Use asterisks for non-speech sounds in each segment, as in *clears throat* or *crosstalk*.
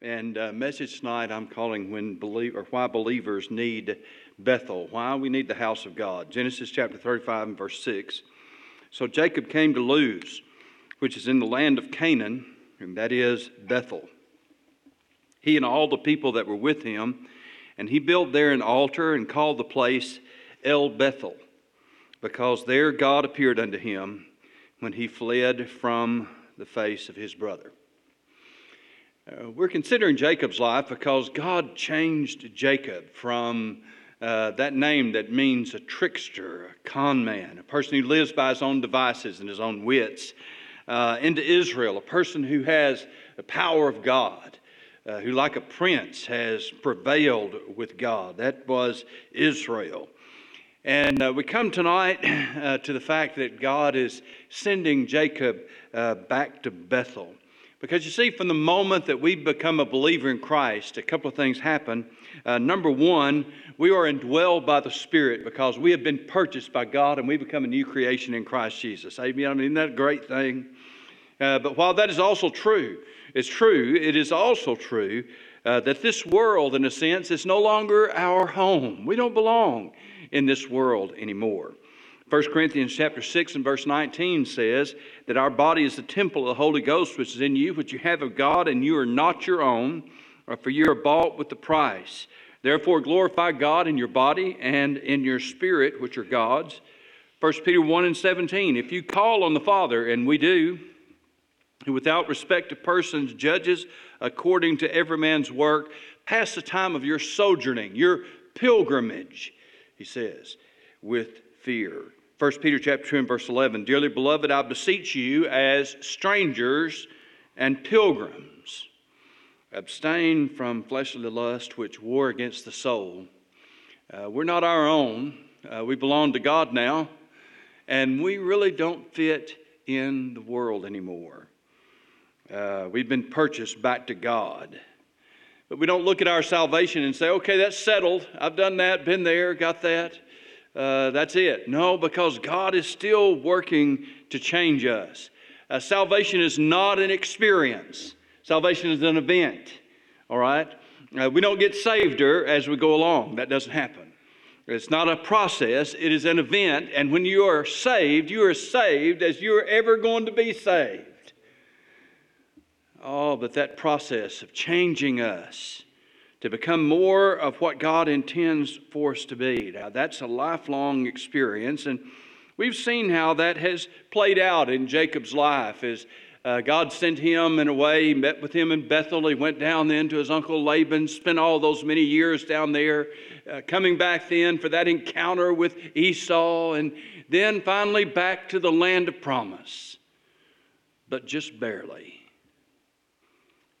And uh, message tonight I'm calling when believe or why believers need Bethel, why we need the house of God. Genesis chapter 35 and verse 6. So Jacob came to Luz, which is in the land of Canaan, and that is Bethel. He and all the people that were with him, and he built there an altar and called the place El Bethel, because there God appeared unto him when he fled from the face of his brother. Uh, we're considering Jacob's life because God changed Jacob from uh, that name that means a trickster, a con man, a person who lives by his own devices and his own wits, uh, into Israel, a person who has the power of God, uh, who, like a prince, has prevailed with God. That was Israel. And uh, we come tonight uh, to the fact that God is sending Jacob back to Bethel. Because you see, from the moment that we become a believer in Christ, a couple of things happen. Uh, number one, we are indwelled by the Spirit because we have been purchased by God and we become a new creation in Christ Jesus. Amen. I mean, isn't that a great thing? Uh, but while that is also true, it's true, it is also true uh, that this world, in a sense, is no longer our home. We don't belong in this world anymore. 1 Corinthians chapter 6 and verse 19 says that our body is the temple of the Holy Ghost which is in you, which you have of God, and you are not your own, uh, for you are bought with the price. Therefore glorify God in your body and in your spirit, which are God's. 1 Peter 1 and 17. If you call on the Father, and we do, who without respect of persons judges according to every man's work, pass the time of your sojourning, your pilgrimage, he says, with fear. 1 Peter chapter 2 and verse 11, Dearly beloved, I beseech you as strangers and pilgrims, abstain from fleshly lust which war against the soul. Uh, we're not our own. Uh, we belong to God now, and we really don't fit in the world anymore. Uh, we've been purchased back to God. But we don't look at our salvation and say, okay, that's settled. I've done that, been there, got that uh, that's it. No, because God is still working to change us. Uh, salvation is not an experience, salvation is an event, all right? Uh, we don't get saveder as we go along. That doesn't happen. It's not a process, it is an event. And when you are saved, you are saved as you're ever going to be saved. Oh, but that process of changing us to become more of what God intends for us to be. Now, that's a lifelong experience, and we've seen how that has played out in Jacob's life as uh, God sent him in a way, he met with him in Bethel. He went down then to his uncle Laban, spent all those many years down there, uh, coming back then for that encounter with Esau, and then finally back to the land of promise, but just barely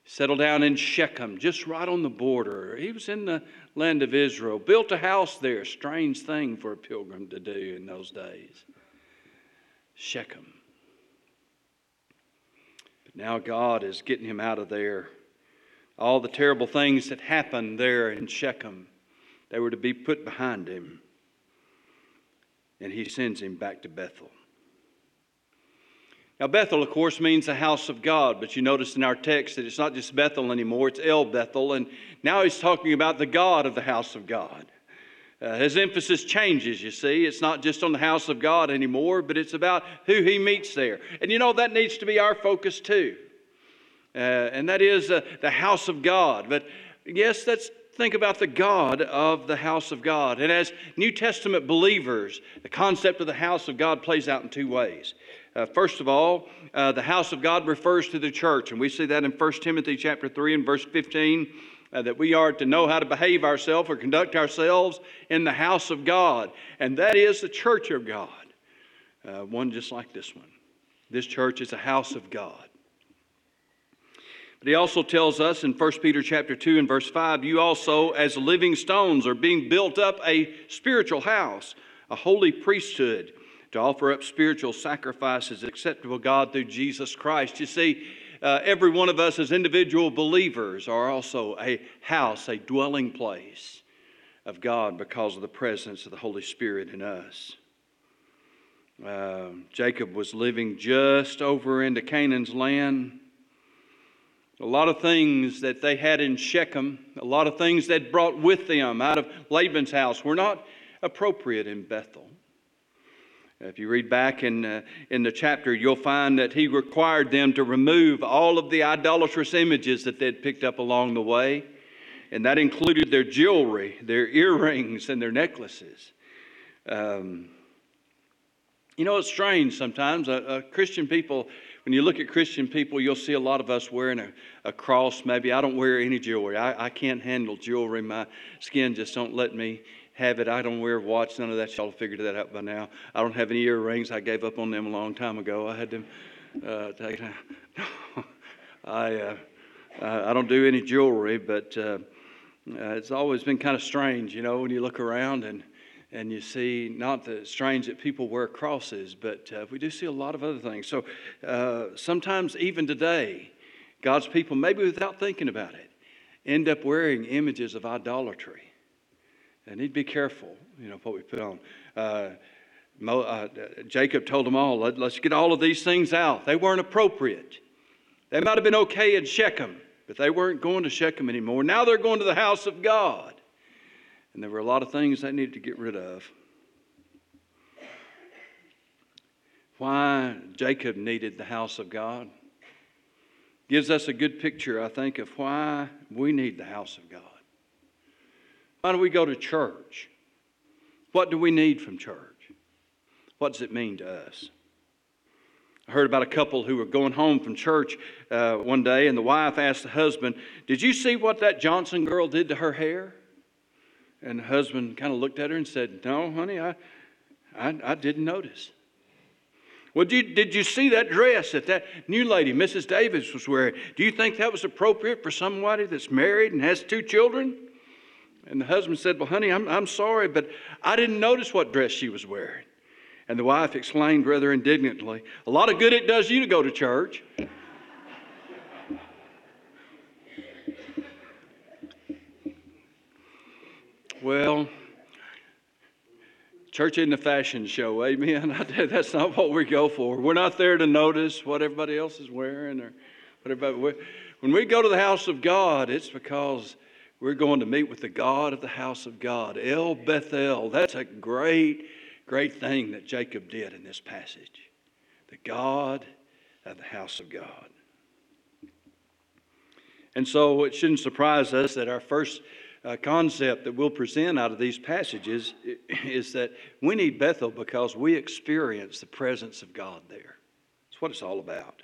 settled down in Shechem, just right on the border. He was in the land of Israel, built a house there. Strange thing for a pilgrim to do in those days. Shechem. But now God is getting him out of there. All the terrible things that happened there in Shechem, they were to be put behind him. And he sends him back to Bethel. Now, Bethel, of course, means the house of God, but you notice in our text that it's not just Bethel anymore, it's El Bethel, and now he's talking about the God of the house of God. Uh, his emphasis changes, you see. It's not just on the house of God anymore, but it's about who he meets there. And you know, that needs to be our focus too. Uh, and that is uh, the house of God. But yes, let's think about the God of the house of God. And as New Testament believers, the concept of the house of God plays out in two ways. Uh, first of all, uh, the house of God refers to the church, and we see that in 1 Timothy chapter 3 and verse 15. Uh, that we are to know how to behave ourselves or conduct ourselves in the house of God, and that is the church of God. Uh, one just like this one. This church is a house of God. But he also tells us in 1 Peter chapter 2 and verse 5, you also as living stones are being built up a spiritual house, a holy priesthood, to offer up spiritual sacrifices acceptable God through Jesus Christ. You see, uh, every one of us as individual believers are also a house, a dwelling place of God because of the presence of the Holy Spirit in us. Uh, Jacob was living just over into Canaan's land. A lot of things that they had in Shechem, a lot of things they'd brought with them out of Laban's house were not appropriate in Bethel. If you read back in, uh, in the chapter, you'll find that he required them to remove all of the idolatrous images that they'd picked up along the way. And that included their jewelry, their earrings, and their necklaces. Um, you know, it's strange sometimes. Uh, Christian people, when you look at Christian people, you'll see a lot of us wearing a, a cross. Maybe I don't wear any jewelry. I, I can't handle jewelry. My skin just don't let me have it. I don't wear a watch, none of that. Y'all figured that out by now. I don't have any earrings. I gave up on them a long time ago. I had them uh, taken. *laughs* I, uh, I don't do any jewelry, but uh, uh, it's always been kind of strange, you know, when you look around and and you see not the strange that people wear crosses, but uh, we do see a lot of other things. So uh, sometimes, even today, God's people, maybe without thinking about it, end up wearing images of idolatry. And need to be careful, you know, what we put on. Uh, Mo, uh, Jacob told them all, Let, us get all of these things out. They weren't appropriate. They might have been okay in Shechem, but they weren't going to Shechem anymore. Now they're going to the house of God. And there were a lot of things they needed to get rid of. Why Jacob needed the house of God gives us a good picture, I think, of why we need the house of God. Why do we go to church? What do we need from church? What does it mean to us? I heard about a couple who were going home from church uh, one day, and the wife asked the husband, Did you see what that Johnson girl did to her hair? And the husband kind of looked at her and said, No, honey, I, I, I didn't notice. Well, did you, did you see that dress that that new lady, Mrs. Davis, was wearing? Do you think that was appropriate for somebody that's married and has two children? And the husband said, Well, honey, I'm, I'm sorry, but I didn't notice what dress she was wearing. And the wife exclaimed rather indignantly, A lot of good it does you to go to church. well, church isn't a fashion show, amen. *laughs* That's not what we go for. We're not there to notice what everybody else is wearing or what everybody. When we go to the house of God, it's because we're going to meet with the God of the house of God, El Bethel. That's a great, great thing that Jacob did in this passage. The God of the house of God. And so it shouldn't surprise us that our first uh, concept that we'll present out of these passages is that we need Bethel because we experience the presence of God there. That's what it's all about.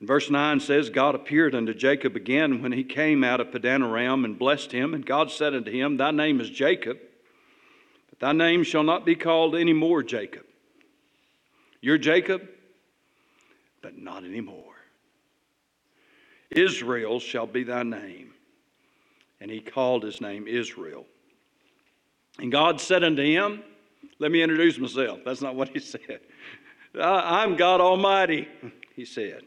And verse 9 says, God appeared unto Jacob again when he came out of Padanaram and blessed him. And God said unto him, Thy name is Jacob, but thy name shall not be called any more Jacob. You're Jacob, but not anymore. Israel shall be thy name. And he called his name Israel. And God said unto him, Let me introduce myself. That's not what he said. I'm God Almighty, he said.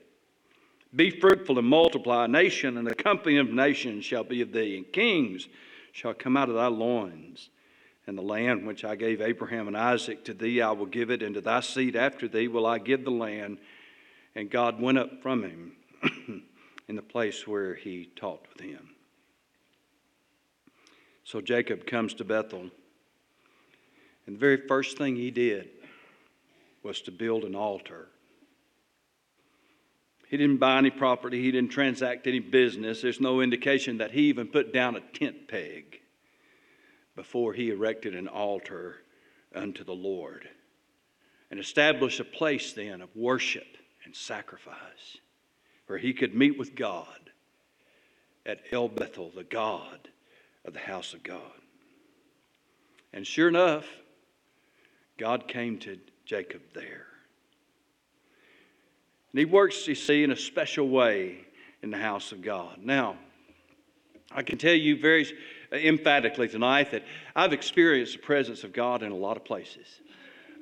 Be fruitful and multiply. A nation and a company of nations shall be of thee, and kings shall come out of thy loins. And the land which I gave Abraham and Isaac to thee, I will give it, and to thy seed after thee will I give the land. And God went up from him *clears throat* in the place where he talked with him. So Jacob comes to Bethel. And the very first thing he did was to build an altar. He didn't buy any property, he didn't transact any business. There's no indication that he even put down a tent peg before he erected an altar unto the Lord and established a place then of worship and sacrifice where he could meet with God at El Bethel, the God of the house of God. And sure enough, God came to Jacob there. And he works, you see, in a special way in the house of God. Now, I can tell you very emphatically tonight that I've experienced the presence of God in a lot of places.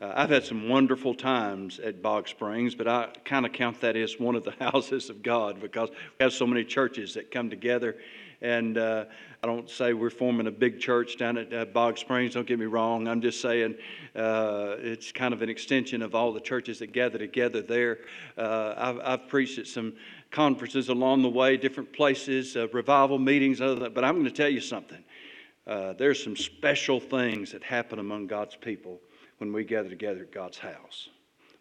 Uh, I've had some wonderful times at Bog Springs, but I kind of count that as one of the *laughs* houses of God because we have so many churches that come together and uh, I don't say we're forming a big church down at uh, Bog Springs, don't get me wrong. I'm just saying uh, it's kind of an extension of all the churches that gather together there. Uh, I've, I've, preached at some conferences along the way, different places, uh, revival meetings, but I'm going to tell you something. Uh, there's some special things that happen among God's people when we gather together at God's house.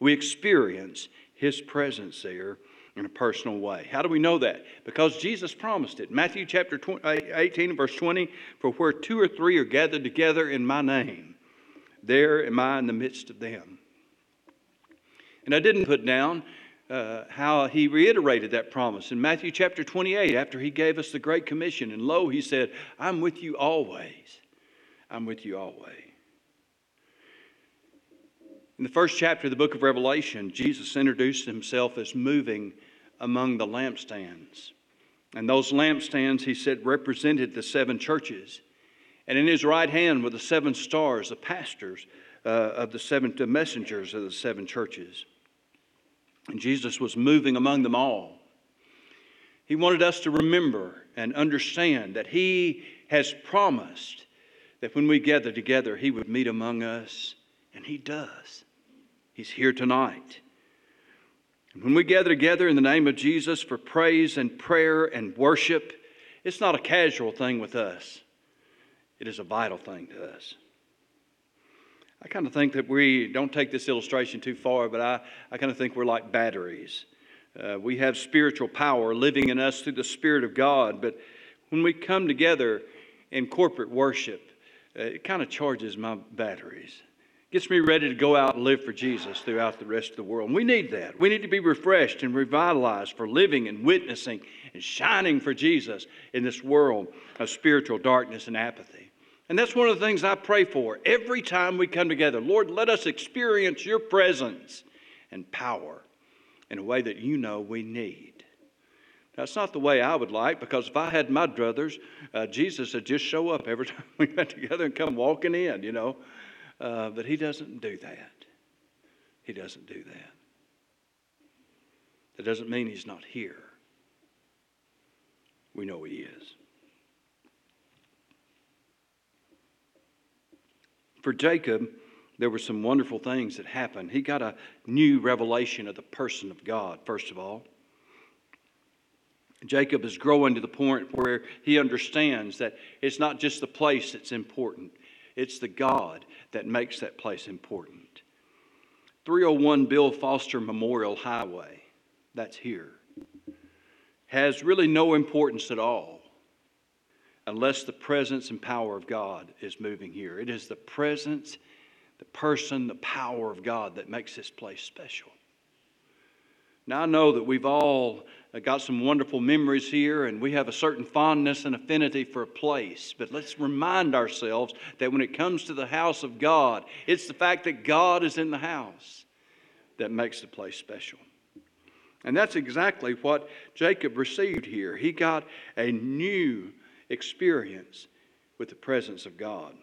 We experience His presence there in a personal way. How do we know that? Because Jesus promised it. Matthew chapter 20, 18 verse 20, for where two or three are gathered together in my name, there am I in the midst of them. And I didn't put down uh, how he reiterated that promise in Matthew chapter 28 after he gave us the Great Commission. And lo, he said, I'm with you always. I'm with you always. In the first chapter of the book of Revelation, Jesus introduced himself as moving among the lampstands. And those lampstands, he said, represented the seven churches. And in his right hand were the seven stars, the pastors uh, of the seven the messengers of the seven churches. And Jesus was moving among them all. He wanted us to remember and understand that He has promised that when we gather together, He would meet among us, and He does. He's here tonight. When we gather together in the name of Jesus for praise and prayer and worship, it's not a casual thing with us, it is a vital thing to us. I kind of think that we don't take this illustration too far, but I, I kind of think we're like batteries. Uh, we have spiritual power living in us through the Spirit of God, but when we come together in corporate worship, uh, it kind of charges my batteries. Gets me ready to go out and live for Jesus throughout the rest of the world. And we need that. We need to be refreshed and revitalized for living and witnessing and shining for Jesus in this world of spiritual darkness and apathy. And that's one of the things I pray for every time we come together. Lord, let us experience your presence and power in a way that you know we need. That's not the way I would like because if I had my druthers, uh, Jesus would just show up every *laughs* time we got together and come walking in, you know. Uh, but he doesn't do that. He doesn't do that. That doesn't mean he's not here. We know he is. For Jacob, there were some wonderful things that happened. He got a new revelation of the person of God, first of all. Jacob is growing to the point where he understands that it's not just the place that's important, it's the God that makes that place important. 301 Bill Foster Memorial Highway, that's here, has really no importance at all unless the presence and power of God is moving here. It is the presence, the person, the power of God that makes this place special. Now, I know that we've all got some wonderful memories here and we have a certain fondness and affinity for a place, but let's remind ourselves that when it comes to the house of God, it's the fact that God is in the house that makes the place special. And that's exactly what Jacob received here. He got a new experience with the presence of God.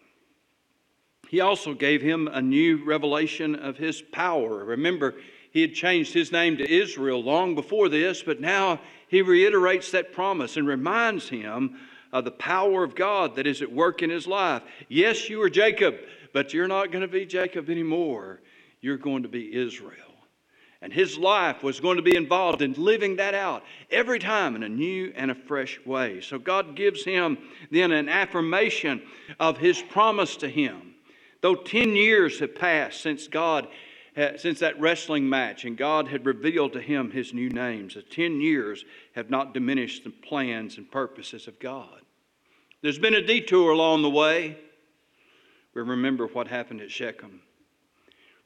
He also gave him a new revelation of his power. Remember, he had changed his name to Israel long before this, but now he reiterates that promise and reminds him of the power of God that is at work in his life. Yes, you are Jacob, but you're not going to be Jacob anymore. You're going to be Israel. And his life was going to be involved in living that out every time in a new and a fresh way. So God gives him then an affirmation of his promise to him. Though 10 years have passed since God Uh, since that wrestling match and God had revealed to him his new names, the 10 years have not diminished the plans and purposes of God. There's been a detour along the way. We remember what happened at Shechem.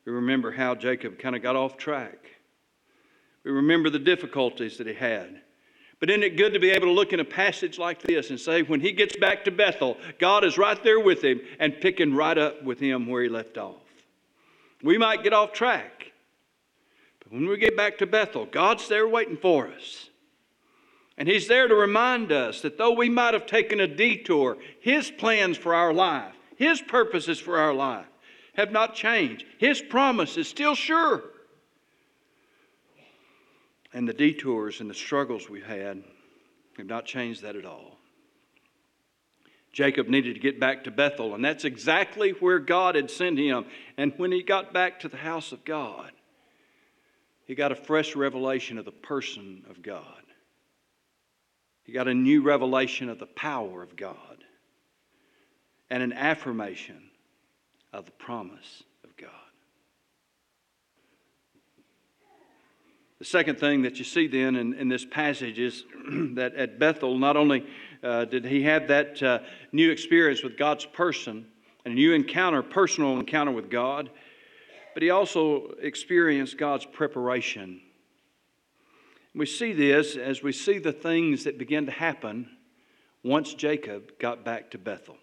We remember how Jacob kind of got off track. We remember the difficulties that he had. But isn't it good to be able to look in a passage like this and say, when he gets back to Bethel, God is right there with him and picking right up with him where he left off? We might get off track, but when we get back to Bethel, God's there waiting for us. And He's there to remind us that though we might have taken a detour, His plans for our life, His purposes for our life, have not changed. His promise is still sure. And the detours and the struggles we've had have not changed that at all. Jacob needed to get back to Bethel, and that's exactly where God had sent him. And when he got back to the house of God, he got a fresh revelation of the person of God. He got a new revelation of the power of God and an affirmation of the promise of God. The second thing that you see then in, in this passage is *clears throat* that at Bethel, not only uh, did he have that uh, new experience with God's person and a new encounter, personal encounter with God, but he also experienced God's preparation. We see this as we see the things that began to happen once Jacob got back to Bethel.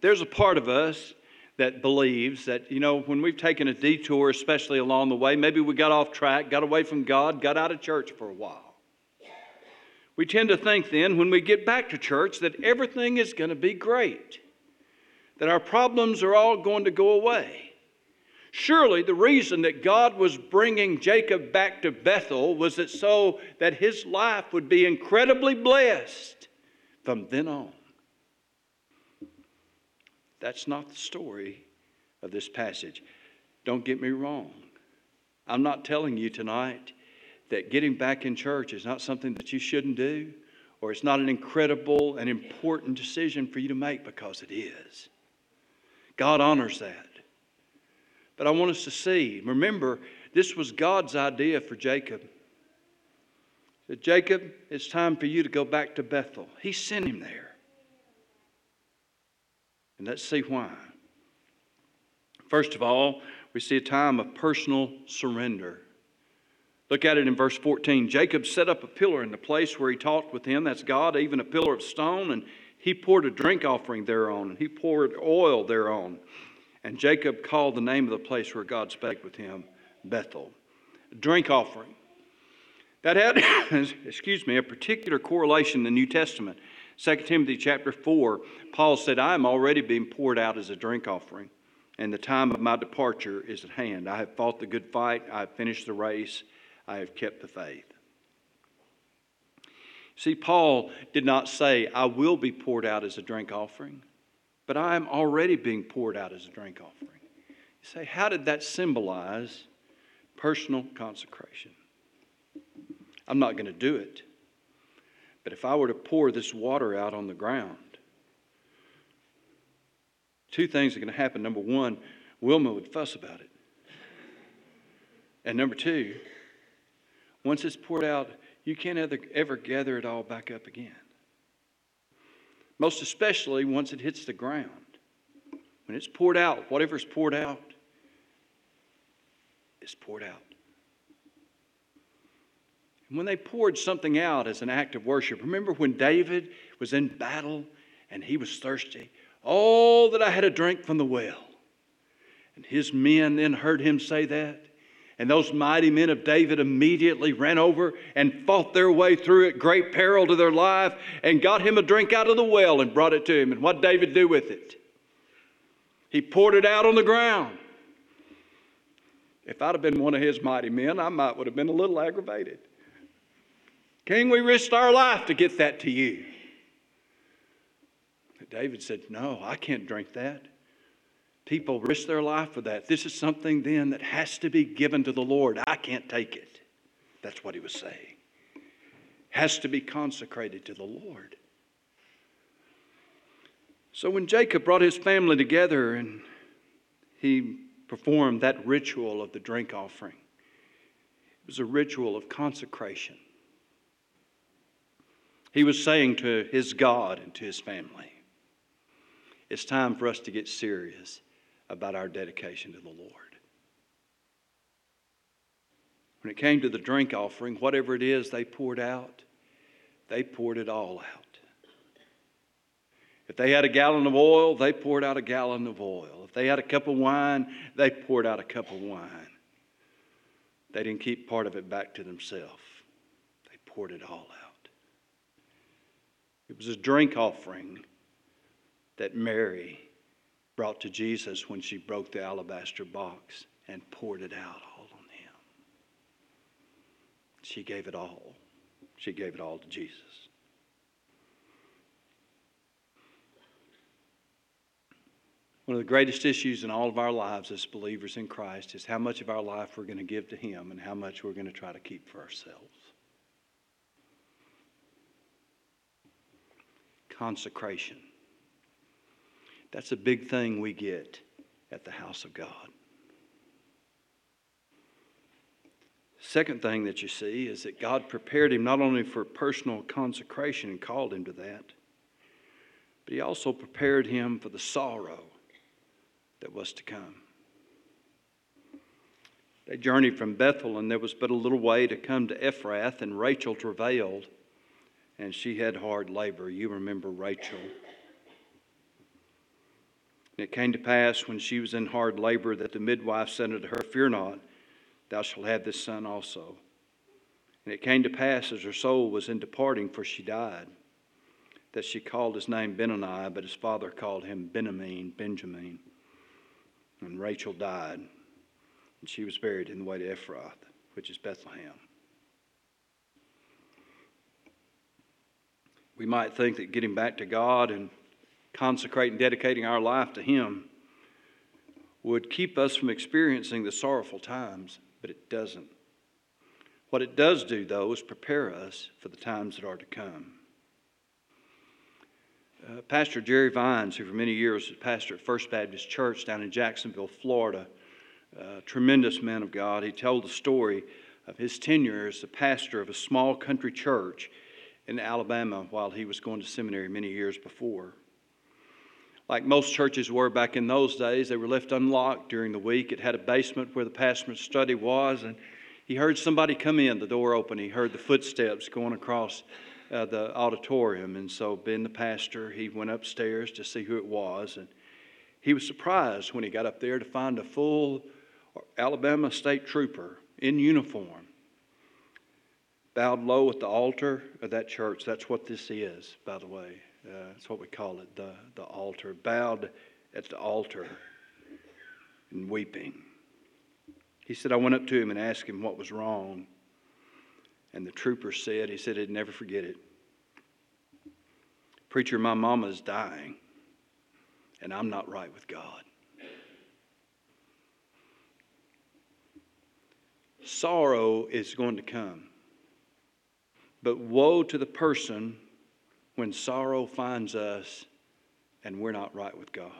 There's a part of us that believes that, you know, when we've taken a detour, especially along the way, maybe we got off track, got away from God, got out of church for a while. We tend to think then, when we get back to church, that everything is going to be great, that our problems are all going to go away. Surely the reason that God was bringing Jacob back to Bethel was that so that his life would be incredibly blessed from then on. That's not the story of this passage. Don't get me wrong. I'm not telling you tonight that getting back in church is not something that you shouldn't do or it's not an incredible and important decision for you to make because it is. God honors that. But I want us to see, remember, this was God's idea for Jacob. Said, Jacob, it's time for you to go back to Bethel. He sent him there. And let's see why. First of all, we see a time of personal surrender. Look at it in verse 14. Jacob set up a pillar in the place where he talked with him. That's God, even a pillar of stone. And he poured a drink offering thereon, and he poured oil thereon. And Jacob called the name of the place where God spake with him Bethel. Drink offering. That had, *coughs* excuse me, a particular correlation in the New Testament. 2 Timothy chapter 4, Paul said, I am already being poured out as a drink offering, and the time of my departure is at hand. I have fought the good fight, I have finished the race, I have kept the faith. See, Paul did not say, I will be poured out as a drink offering, but I am already being poured out as a drink offering. You say, how did that symbolize personal consecration? I'm not going to do it. But if I were to pour this water out on the ground, two things are going to happen. Number one, Wilma would fuss about it. And number two, once it's poured out, you can't ever, ever gather it all back up again. Most especially once it hits the ground. When it's poured out, whatever's poured out is poured out. And when they poured something out as an act of worship, remember when David was in battle and he was thirsty? All that I had a drink from the well. And his men then heard him say that. And those mighty men of David immediately ran over and fought their way through at great peril to their life and got him a drink out of the well and brought it to him. And what did David do with it? He poured it out on the ground. If I'd have been one of his mighty men, I might would have been a little aggravated. King, we risked our life to get that to you. But David said, No, I can't drink that. People risk their life for that. This is something then that has to be given to the Lord. I can't take it. That's what he was saying. Has to be consecrated to the Lord. So when Jacob brought his family together and he performed that ritual of the drink offering, it was a ritual of consecration. He was saying to his God and to his family, it's time for us to get serious about our dedication to the Lord. When it came to the drink offering, whatever it is they poured out, they poured it all out. If they had a gallon of oil, they poured out a gallon of oil. If they had a cup of wine, they poured out a cup of wine. They didn't keep part of it back to themselves, they poured it all out. It was a drink offering that Mary brought to Jesus when she broke the alabaster box and poured it out all on him. She gave it all. She gave it all to Jesus. One of the greatest issues in all of our lives as believers in Christ is how much of our life we're going to give to Him and how much we're going to try to keep for ourselves. consecration. That's a big thing we get at the house of God. Second thing that you see is that God prepared him not only for personal consecration and called him to that, but he also prepared him for the sorrow that was to come. They journeyed from Bethel, and there was but a little way to come to Ephrath, and Rachel travailed, and she had hard labor. You remember Rachel. And it came to pass when she was in hard labor that the midwife said unto her, Fear not, thou shalt have this son also. And it came to pass as her soul was in departing, for she died, that she called his name Benoni, but his father called him Benjamin, Benjamin. And Rachel died, and she was buried in the way to Ephrath, which is Bethlehem. We might think that getting back to God and consecrating, dedicating our life to Him would keep us from experiencing the sorrowful times, but it doesn't. What it does do, though, is prepare us for the times that are to come. Uh, pastor Jerry Vines, who for many years was pastor at First Baptist Church down in Jacksonville, Florida, tremendous man of God, he told the story of his tenure as the pastor of a small country church in Alabama while he was going to seminary many years before like most churches were back in those days. They were left unlocked during the week. It had a basement where the pastor's study was, and he heard somebody come in, the door open. He heard the footsteps going across uh, the auditorium, and so, being the pastor, he went upstairs to see who it was, and he was surprised when he got up there to find a full Alabama state trooper in uniform bowed low at the altar of that church. That's what this is, by the way. Uh, that's what we call it, the, the altar. Bowed at the altar and weeping. He said, I went up to him and asked him what was wrong. And the trooper said, he said he'd never forget it. Preacher, my mama's dying, and I'm not right with God. Sorrow is going to come. But woe to the person when sorrow finds us and we're not right with God.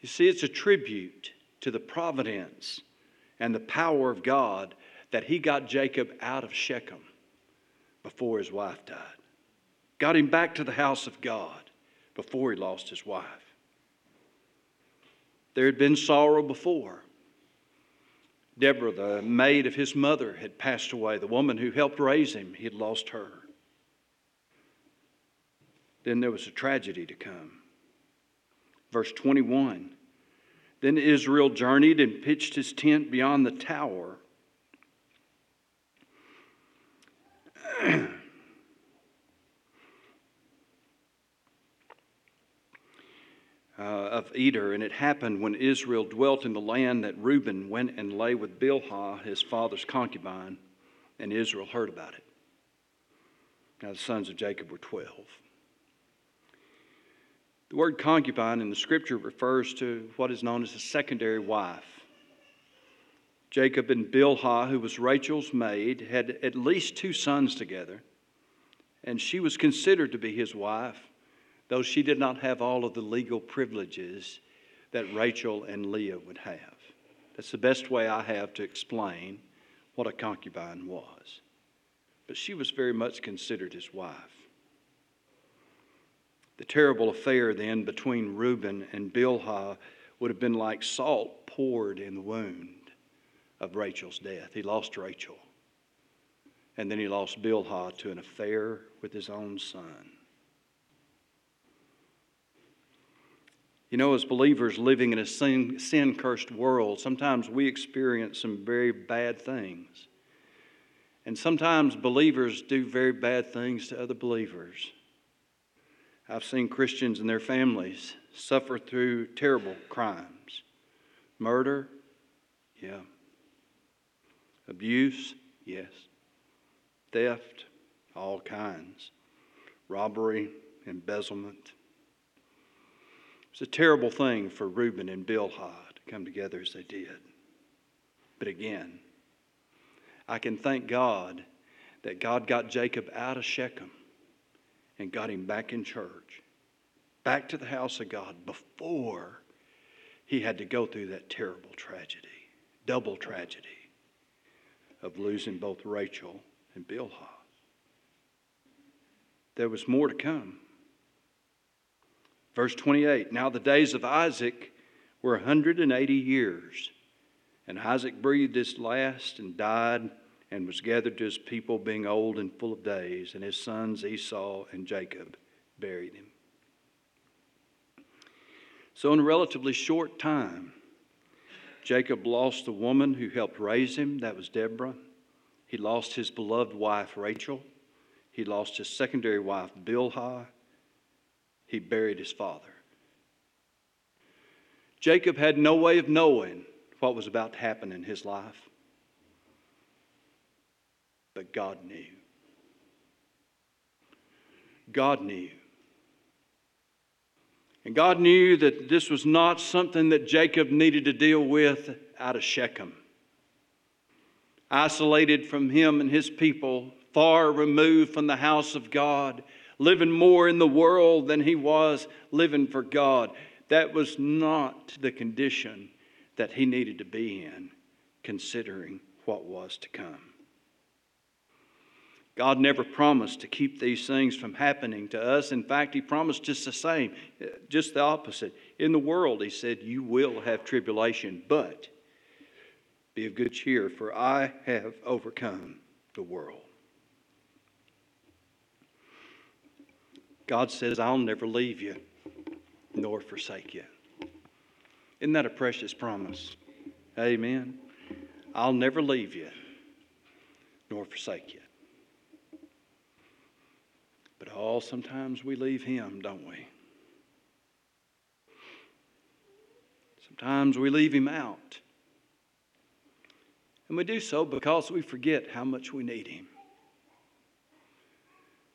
You see, it's a tribute to the providence and the power of God that He got Jacob out of Shechem before his wife died, got him back to the house of God before he lost his wife. There had been sorrow before. Deborah, the maid of his mother, had passed away. The woman who helped raise him, he had lost her then there was a tragedy to come. Verse 21 Then Israel journeyed and pitched his tent beyond the tower. *clears throat* uh, of Eder, and it happened when Israel dwelt in the land that Reuben went and lay with Bilhah, his father's concubine, and Israel heard about it. Now the sons of Jacob were twelve. The word concubine in the scripture refers to what is known as a secondary wife. Jacob and Bilhah, who was Rachel's maid, had at least two sons together, and she was considered to be his wife, though she did not have all of the legal privileges that Rachel and Leah would have. That's the best way I have to explain what a concubine was. But she was very much considered his wife. The terrible affair then between Reuben and Bilhah would have been like salt poured in the wound of Rachel's death. He lost Rachel. And then he lost Bilhah to an affair with his own son. You know, as believers living in a sin cursed world, sometimes we experience some very bad things. And sometimes believers do very bad things to other believers. I've seen Christians and their families suffer through terrible crimes murder, yeah. Abuse, yes. Theft, all kinds. Robbery, embezzlement. It's a terrible thing for Reuben and Bilhah to come together as they did. But again, I can thank God that God got Jacob out of Shechem and got him back in church, back to the house of God before he had to go through that terrible tragedy, double tragedy of losing both Rachel and Bilhah. There was more to come. Verse 28 Now the days of Isaac were 180 years, and Isaac breathed his last and died and was gathered to his people, being old and full of days, and his sons Esau and Jacob buried him. So, in a relatively short time, Jacob lost the woman who helped raise him, that was Deborah. He lost his beloved wife, Rachel. He lost his secondary wife, Bilhah. He buried his father. Jacob had no way of knowing what was about to happen in his life, but God knew. God knew. And God knew that this was not something that Jacob needed to deal with out of Shechem. Isolated from him and his people, far removed from the house of God, living more in the world than he was living for God. That was not the condition that he needed to be in, considering what was to come. God never promised to keep these things from happening to us. In fact, He promised just the same, uh, just the opposite. In the world, He said, You will have tribulation, but be of good cheer, for I have overcome the world. God says, I'll never leave you nor forsake you. Isn't that a precious promise? Amen. I'll never leave you nor forsake you. But oh, sometimes we leave Him, don't we? Sometimes we leave Him out. And we do so because we forget how much we need Him.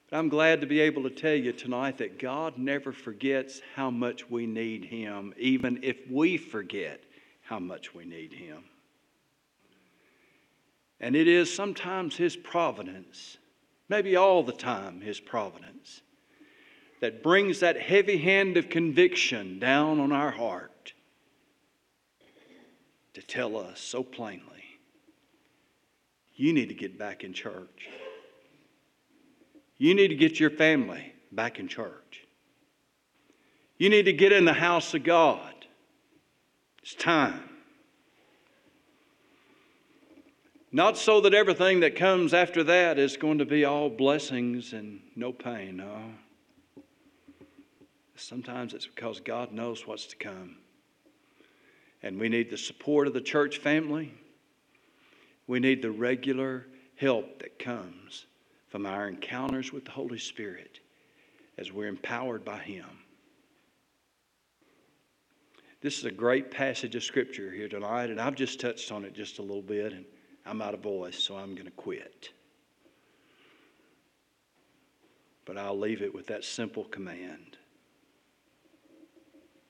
But I'm glad to be able to tell you tonight that God never forgets how much we need Him, even if we forget how much we need Him. And it is sometimes His providence maybe all the time, His providence, that brings that heavy hand of conviction down on our heart to tell us so plainly you need to get back in church. You need to get your family back in church. You need to get in the house of God. It's time. Not so that everything that comes after that is going to be all blessings and no pain. No. Sometimes it's because God knows what's to come. And we need the support of the church family. We need the regular help that comes from our encounters with the Holy Spirit as we're empowered by Him. This is a great passage of Scripture here tonight, and I've just touched on it just a little bit. And I'm out of voice, so I'm going to quit. But I'll leave it with that simple command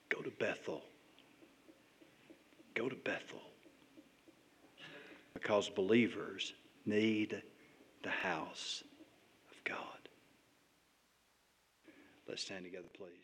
go to Bethel. Go to Bethel. Because believers need the house of God. Let's stand together, please.